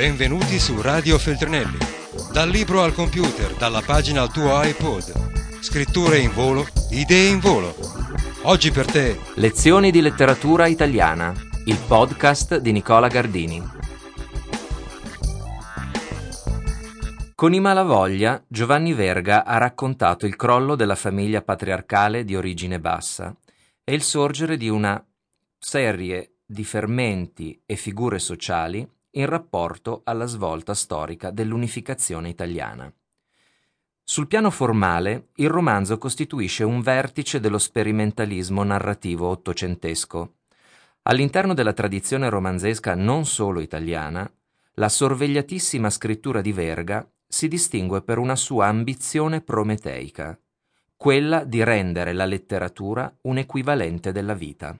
Benvenuti su Radio Feltrinelli. Dal libro al computer, dalla pagina al tuo iPod. Scritture in volo, idee in volo. Oggi per te. Lezioni di letteratura italiana. Il podcast di Nicola Gardini. Con I Malavoglia, Giovanni Verga ha raccontato il crollo della famiglia patriarcale di origine bassa e il sorgere di una serie di fermenti e figure sociali in rapporto alla svolta storica dell'unificazione italiana. Sul piano formale, il romanzo costituisce un vertice dello sperimentalismo narrativo ottocentesco. All'interno della tradizione romanzesca non solo italiana, la sorvegliatissima scrittura di Verga si distingue per una sua ambizione prometeica, quella di rendere la letteratura un equivalente della vita.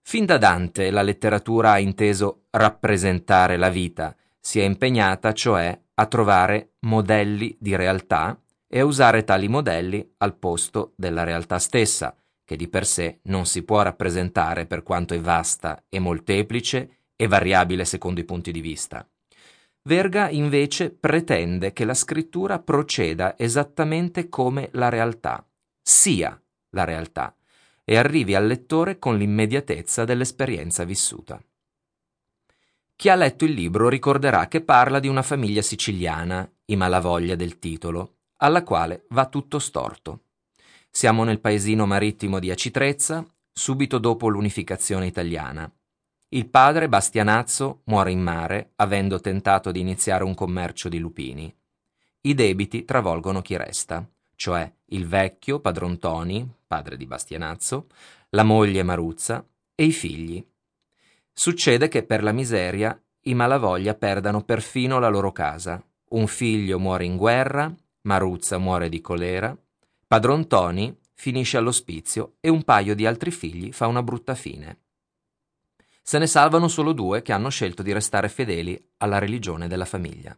Fin da Dante la letteratura ha inteso rappresentare la vita, si è impegnata cioè a trovare modelli di realtà e a usare tali modelli al posto della realtà stessa, che di per sé non si può rappresentare per quanto è vasta e molteplice e variabile secondo i punti di vista. Verga invece pretende che la scrittura proceda esattamente come la realtà, sia la realtà, e arrivi al lettore con l'immediatezza dell'esperienza vissuta. Chi ha letto il libro ricorderà che parla di una famiglia siciliana, i malavoglia del titolo, alla quale va tutto storto. Siamo nel paesino marittimo di Acitrezza, subito dopo l'unificazione italiana. Il padre, Bastianazzo, muore in mare, avendo tentato di iniziare un commercio di lupini. I debiti travolgono chi resta cioè il vecchio padron Toni, padre di Bastianazzo, la moglie Maruzza e i figli. Succede che per la miseria i malavoglia perdano perfino la loro casa. Un figlio muore in guerra, Maruzza muore di colera, padron Toni finisce all'ospizio e un paio di altri figli fa una brutta fine. Se ne salvano solo due che hanno scelto di restare fedeli alla religione della famiglia.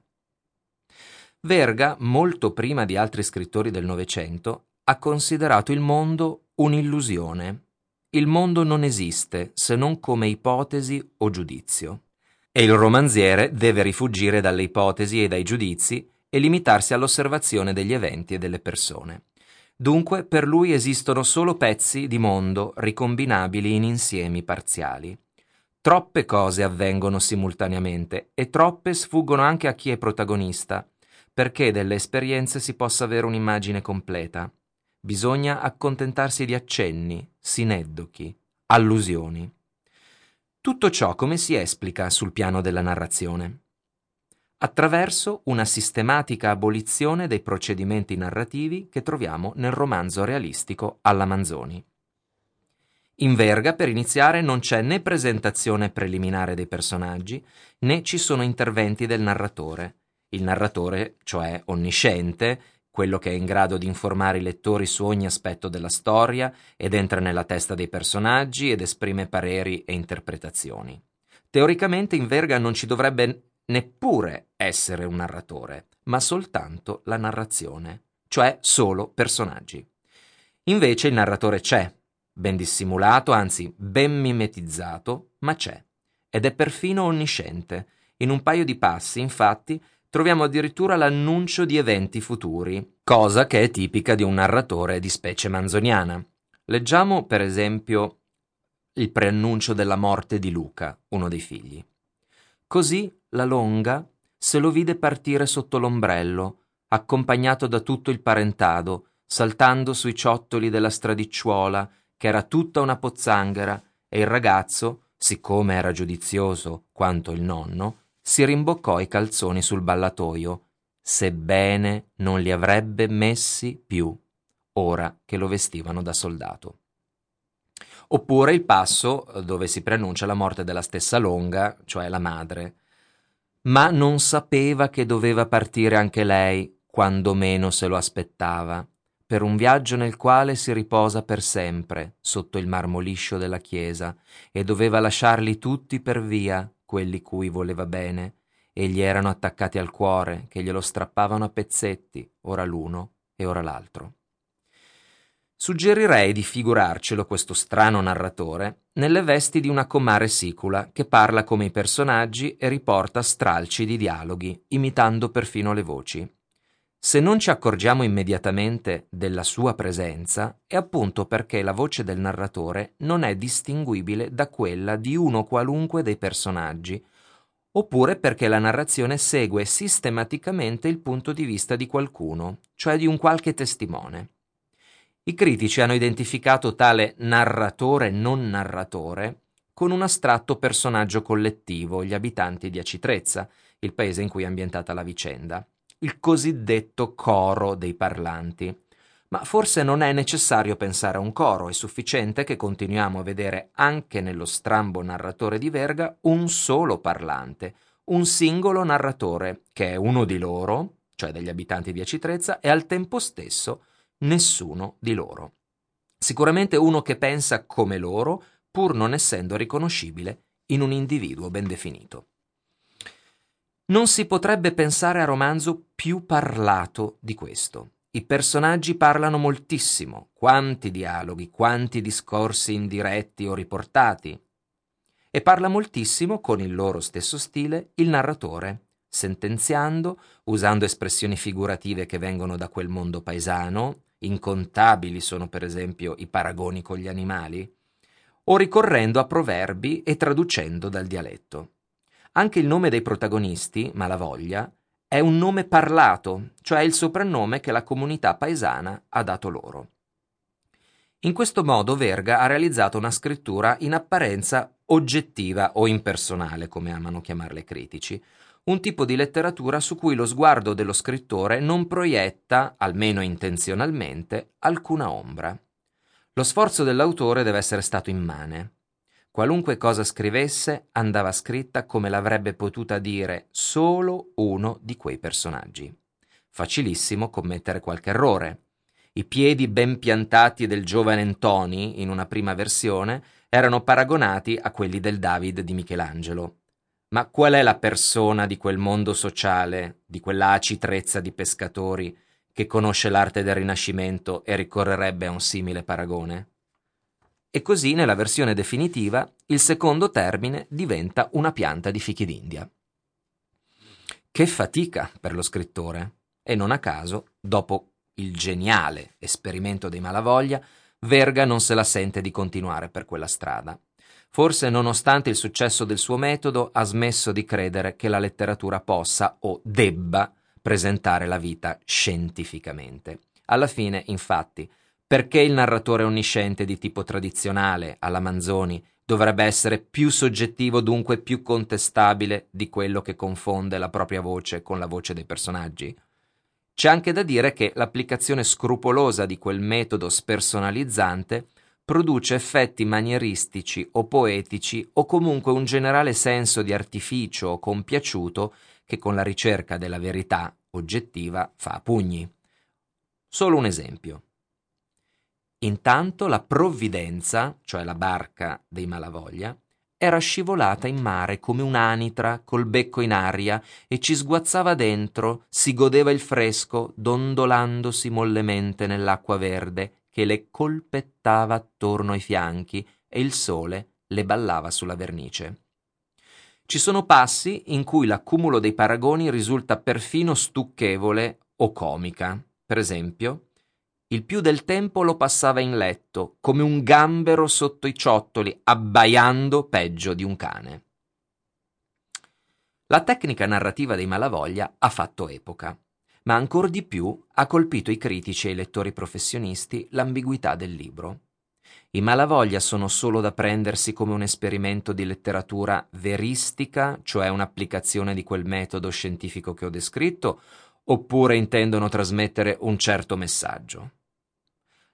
Verga, molto prima di altri scrittori del Novecento, ha considerato il mondo un'illusione. Il mondo non esiste se non come ipotesi o giudizio. E il romanziere deve rifugire dalle ipotesi e dai giudizi e limitarsi all'osservazione degli eventi e delle persone. Dunque per lui esistono solo pezzi di mondo ricombinabili in insiemi parziali. Troppe cose avvengono simultaneamente e troppe sfuggono anche a chi è protagonista perché delle esperienze si possa avere un'immagine completa. Bisogna accontentarsi di accenni, sineddochi, allusioni. Tutto ciò come si esplica sul piano della narrazione? Attraverso una sistematica abolizione dei procedimenti narrativi che troviamo nel romanzo realistico alla Manzoni. In Verga, per iniziare, non c'è né presentazione preliminare dei personaggi, né ci sono interventi del narratore, il narratore, cioè onnisciente, quello che è in grado di informare i lettori su ogni aspetto della storia ed entra nella testa dei personaggi ed esprime pareri e interpretazioni. Teoricamente in Verga non ci dovrebbe neppure essere un narratore, ma soltanto la narrazione, cioè solo personaggi. Invece il narratore c'è, ben dissimulato, anzi ben mimetizzato, ma c'è, ed è perfino onnisciente. In un paio di passi, infatti, troviamo addirittura l'annuncio di eventi futuri, cosa che è tipica di un narratore di specie manzoniana. Leggiamo, per esempio, il preannuncio della morte di Luca, uno dei figli. Così la longa se lo vide partire sotto l'ombrello, accompagnato da tutto il parentado, saltando sui ciottoli della stradicciuola, che era tutta una pozzanghera, e il ragazzo, siccome era giudizioso quanto il nonno, si rimboccò i calzoni sul ballatoio, sebbene non li avrebbe messi più, ora che lo vestivano da soldato. Oppure il passo eh, dove si preannuncia la morte della stessa Longa, cioè la madre. Ma non sapeva che doveva partire anche lei, quando meno se lo aspettava, per un viaggio nel quale si riposa per sempre sotto il marmo liscio della chiesa, e doveva lasciarli tutti per via, quelli cui voleva bene, e gli erano attaccati al cuore, che glielo strappavano a pezzetti, ora l'uno e ora l'altro. Suggerirei di figurarcelo questo strano narratore nelle vesti di una comare sicula che parla come i personaggi e riporta stralci di dialoghi, imitando perfino le voci. Se non ci accorgiamo immediatamente della sua presenza, è appunto perché la voce del narratore non è distinguibile da quella di uno qualunque dei personaggi, oppure perché la narrazione segue sistematicamente il punto di vista di qualcuno, cioè di un qualche testimone. I critici hanno identificato tale narratore non narratore con un astratto personaggio collettivo, gli abitanti di Acitrezza, il paese in cui è ambientata la vicenda il cosiddetto coro dei parlanti. Ma forse non è necessario pensare a un coro, è sufficiente che continuiamo a vedere anche nello strambo narratore di Verga un solo parlante, un singolo narratore, che è uno di loro, cioè degli abitanti di Acitrezza, e al tempo stesso nessuno di loro. Sicuramente uno che pensa come loro, pur non essendo riconoscibile in un individuo ben definito. Non si potrebbe pensare a romanzo più parlato di questo. I personaggi parlano moltissimo, quanti dialoghi, quanti discorsi indiretti o riportati. E parla moltissimo, con il loro stesso stile, il narratore, sentenziando, usando espressioni figurative che vengono da quel mondo paesano, incontabili sono per esempio i paragoni con gli animali, o ricorrendo a proverbi e traducendo dal dialetto. Anche il nome dei protagonisti, Malavoglia, è un nome parlato, cioè il soprannome che la comunità paesana ha dato loro. In questo modo Verga ha realizzato una scrittura in apparenza oggettiva o impersonale, come amano chiamarle critici, un tipo di letteratura su cui lo sguardo dello scrittore non proietta, almeno intenzionalmente, alcuna ombra. Lo sforzo dell'autore deve essere stato immane. Qualunque cosa scrivesse andava scritta come l'avrebbe potuta dire solo uno di quei personaggi. Facilissimo commettere qualche errore. I piedi ben piantati del giovane Antoni, in una prima versione, erano paragonati a quelli del David di Michelangelo. Ma qual è la persona di quel mondo sociale, di quella acitrezza di pescatori, che conosce l'arte del Rinascimento e ricorrerebbe a un simile paragone? E così nella versione definitiva il secondo termine diventa una pianta di fichi d'India. Che fatica per lo scrittore, e non a caso, dopo il geniale esperimento dei Malavoglia, Verga non se la sente di continuare per quella strada. Forse, nonostante il successo del suo metodo, ha smesso di credere che la letteratura possa o debba presentare la vita scientificamente. Alla fine, infatti, perché il narratore onnisciente di tipo tradizionale, alla Manzoni, dovrebbe essere più soggettivo, dunque più contestabile di quello che confonde la propria voce con la voce dei personaggi? C'è anche da dire che l'applicazione scrupolosa di quel metodo spersonalizzante produce effetti manieristici o poetici o comunque un generale senso di artificio o compiaciuto che con la ricerca della verità oggettiva fa a pugni. Solo un esempio. Intanto la provvidenza, cioè la barca dei Malavoglia, era scivolata in mare come un'anitra col becco in aria e ci sguazzava dentro, si godeva il fresco, dondolandosi mollemente nell'acqua verde che le colpettava attorno ai fianchi e il sole le ballava sulla vernice. Ci sono passi in cui l'accumulo dei paragoni risulta perfino stucchevole o comica. Per esempio, il più del tempo lo passava in letto, come un gambero sotto i ciottoli, abbaiando peggio di un cane. La tecnica narrativa dei Malavoglia ha fatto epoca, ma ancor di più ha colpito i critici e i lettori professionisti l'ambiguità del libro. I Malavoglia sono solo da prendersi come un esperimento di letteratura veristica, cioè un'applicazione di quel metodo scientifico che ho descritto, oppure intendono trasmettere un certo messaggio.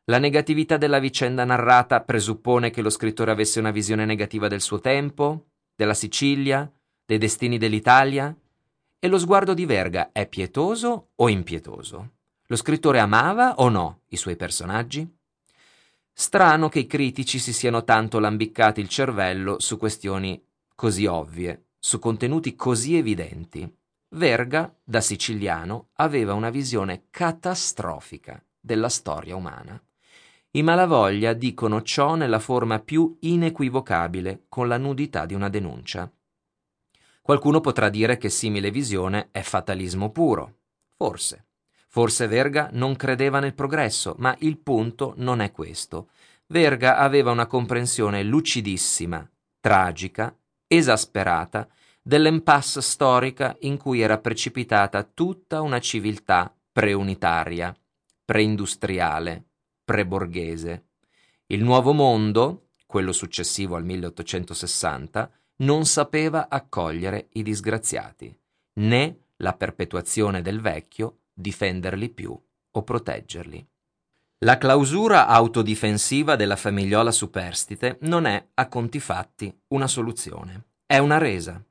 La negatività della vicenda narrata presuppone che lo scrittore avesse una visione negativa del suo tempo, della Sicilia, dei destini dell'Italia? E lo sguardo di Verga è pietoso o impietoso? Lo scrittore amava o no i suoi personaggi? Strano che i critici si siano tanto lambiccati il cervello su questioni così ovvie, su contenuti così evidenti. Verga, da siciliano, aveva una visione catastrofica della storia umana. I malavoglia dicono ciò nella forma più inequivocabile, con la nudità di una denuncia. Qualcuno potrà dire che simile visione è fatalismo puro. Forse. Forse Verga non credeva nel progresso, ma il punto non è questo. Verga aveva una comprensione lucidissima, tragica, esasperata dell'impasse storica in cui era precipitata tutta una civiltà preunitaria, preindustriale, preborghese. Il nuovo mondo, quello successivo al 1860, non sapeva accogliere i disgraziati, né la perpetuazione del vecchio difenderli più o proteggerli. La clausura autodifensiva della famigliola superstite non è, a conti fatti, una soluzione, è una resa.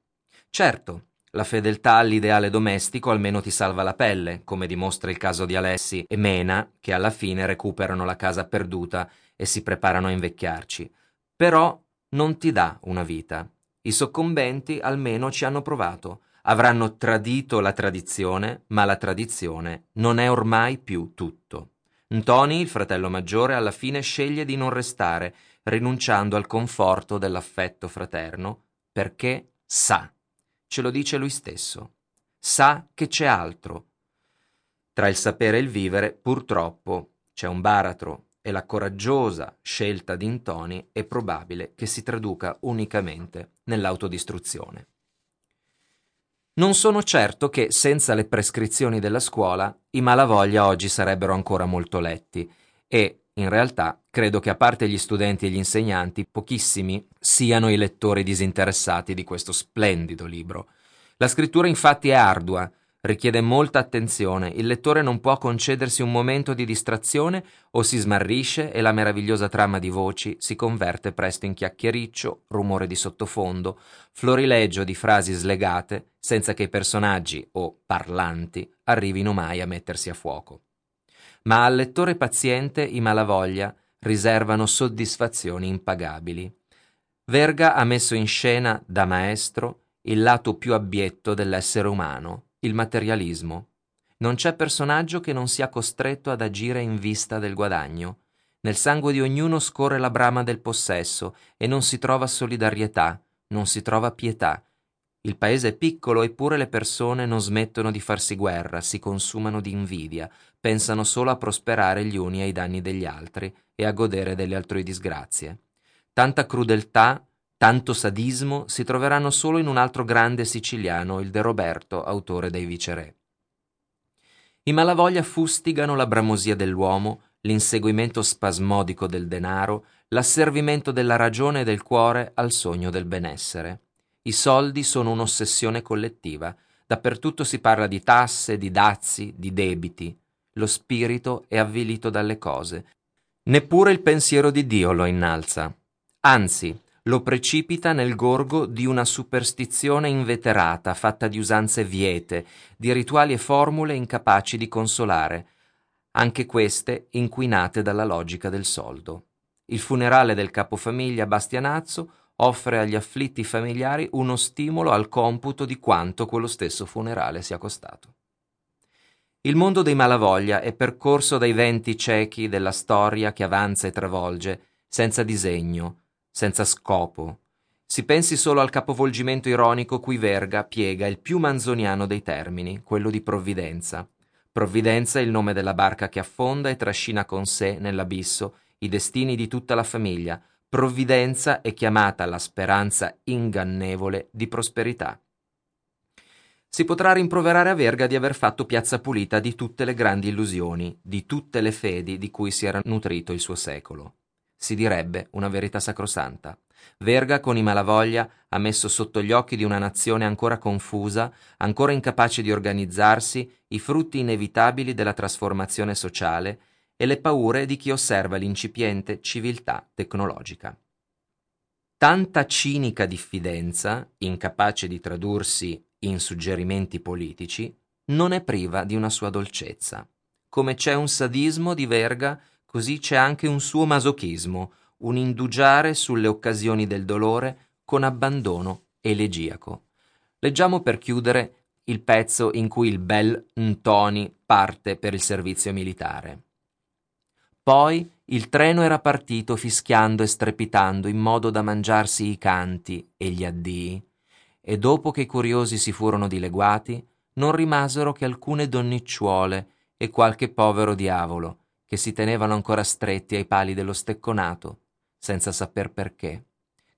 Certo, la fedeltà all'ideale domestico almeno ti salva la pelle, come dimostra il caso di Alessi e Mena, che alla fine recuperano la casa perduta e si preparano a invecchiarci. Però non ti dà una vita. I soccombenti almeno ci hanno provato. Avranno tradito la tradizione, ma la tradizione non è ormai più tutto. Ntoni, il fratello maggiore, alla fine sceglie di non restare, rinunciando al conforto dell'affetto fraterno, perché sa ce lo dice lui stesso. Sa che c'è altro. Tra il sapere e il vivere, purtroppo, c'è un baratro e la coraggiosa scelta di Intoni è probabile che si traduca unicamente nell'autodistruzione. Non sono certo che, senza le prescrizioni della scuola, i malavoglia oggi sarebbero ancora molto letti e, in realtà, credo che a parte gli studenti e gli insegnanti, pochissimi siano i lettori disinteressati di questo splendido libro. La scrittura infatti è ardua, richiede molta attenzione, il lettore non può concedersi un momento di distrazione o si smarrisce e la meravigliosa trama di voci si converte presto in chiacchiericcio, rumore di sottofondo, florileggio di frasi slegate, senza che i personaggi o parlanti arrivino mai a mettersi a fuoco ma al lettore paziente i malavoglia riservano soddisfazioni impagabili. Verga ha messo in scena, da maestro, il lato più abbietto dell'essere umano, il materialismo. Non c'è personaggio che non sia costretto ad agire in vista del guadagno. Nel sangue di ognuno scorre la brama del possesso e non si trova solidarietà, non si trova pietà. Il paese è piccolo eppure le persone non smettono di farsi guerra, si consumano di invidia, pensano solo a prosperare gli uni ai danni degli altri e a godere delle altrui disgrazie. Tanta crudeltà, tanto sadismo si troveranno solo in un altro grande siciliano, il De Roberto, autore dei Viceré. I malavoglia fustigano la bramosia dell'uomo, l'inseguimento spasmodico del denaro, l'asservimento della ragione e del cuore al sogno del benessere. I soldi sono un'ossessione collettiva, dappertutto si parla di tasse, di dazi, di debiti lo spirito è avvilito dalle cose. Neppure il pensiero di Dio lo innalza. Anzi, lo precipita nel gorgo di una superstizione inveterata, fatta di usanze viete, di rituali e formule incapaci di consolare, anche queste inquinate dalla logica del soldo. Il funerale del capofamiglia Bastianazzo offre agli afflitti familiari uno stimolo al computo di quanto quello stesso funerale sia costato. Il mondo dei malavoglia è percorso dai venti ciechi della storia che avanza e travolge, senza disegno, senza scopo. Si pensi solo al capovolgimento ironico cui Verga piega il più manzoniano dei termini, quello di provvidenza. Provvidenza è il nome della barca che affonda e trascina con sé nell'abisso i destini di tutta la famiglia. Provvidenza è chiamata la speranza ingannevole di prosperità si potrà rimproverare a Verga di aver fatto piazza pulita di tutte le grandi illusioni, di tutte le fedi di cui si era nutrito il suo secolo. Si direbbe una verità sacrosanta. Verga con i malavoglia ha messo sotto gli occhi di una nazione ancora confusa, ancora incapace di organizzarsi, i frutti inevitabili della trasformazione sociale e le paure di chi osserva l'incipiente civiltà tecnologica. Tanta cinica diffidenza, incapace di tradursi in suggerimenti politici, non è priva di una sua dolcezza. Come c'è un sadismo di Verga, così c'è anche un suo masochismo, un indugiare sulle occasioni del dolore con abbandono elegiaco. Leggiamo per chiudere il pezzo in cui il bel Ntoni parte per il servizio militare. Poi il treno era partito fischiando e strepitando in modo da mangiarsi i canti e gli addii, e dopo che i curiosi si furono dileguati, non rimasero che alcune donnicciuole e qualche povero diavolo, che si tenevano ancora stretti ai pali dello stecconato, senza saper perché.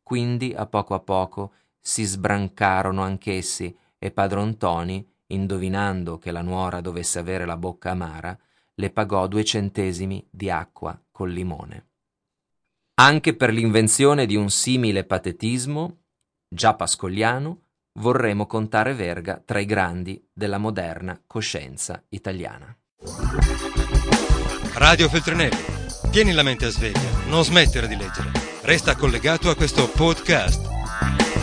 Quindi, a poco a poco, si sbrancarono anch'essi e padron Ntoni, indovinando che la nuora dovesse avere la bocca amara, le pagò due centesimi di acqua col limone. Anche per l'invenzione di un simile patetismo, già pascogliano, vorremmo contare Verga tra i grandi della moderna coscienza italiana. Radio Feltrinelli, tieni la mente a sveglia, non smettere di leggere. Resta collegato a questo podcast.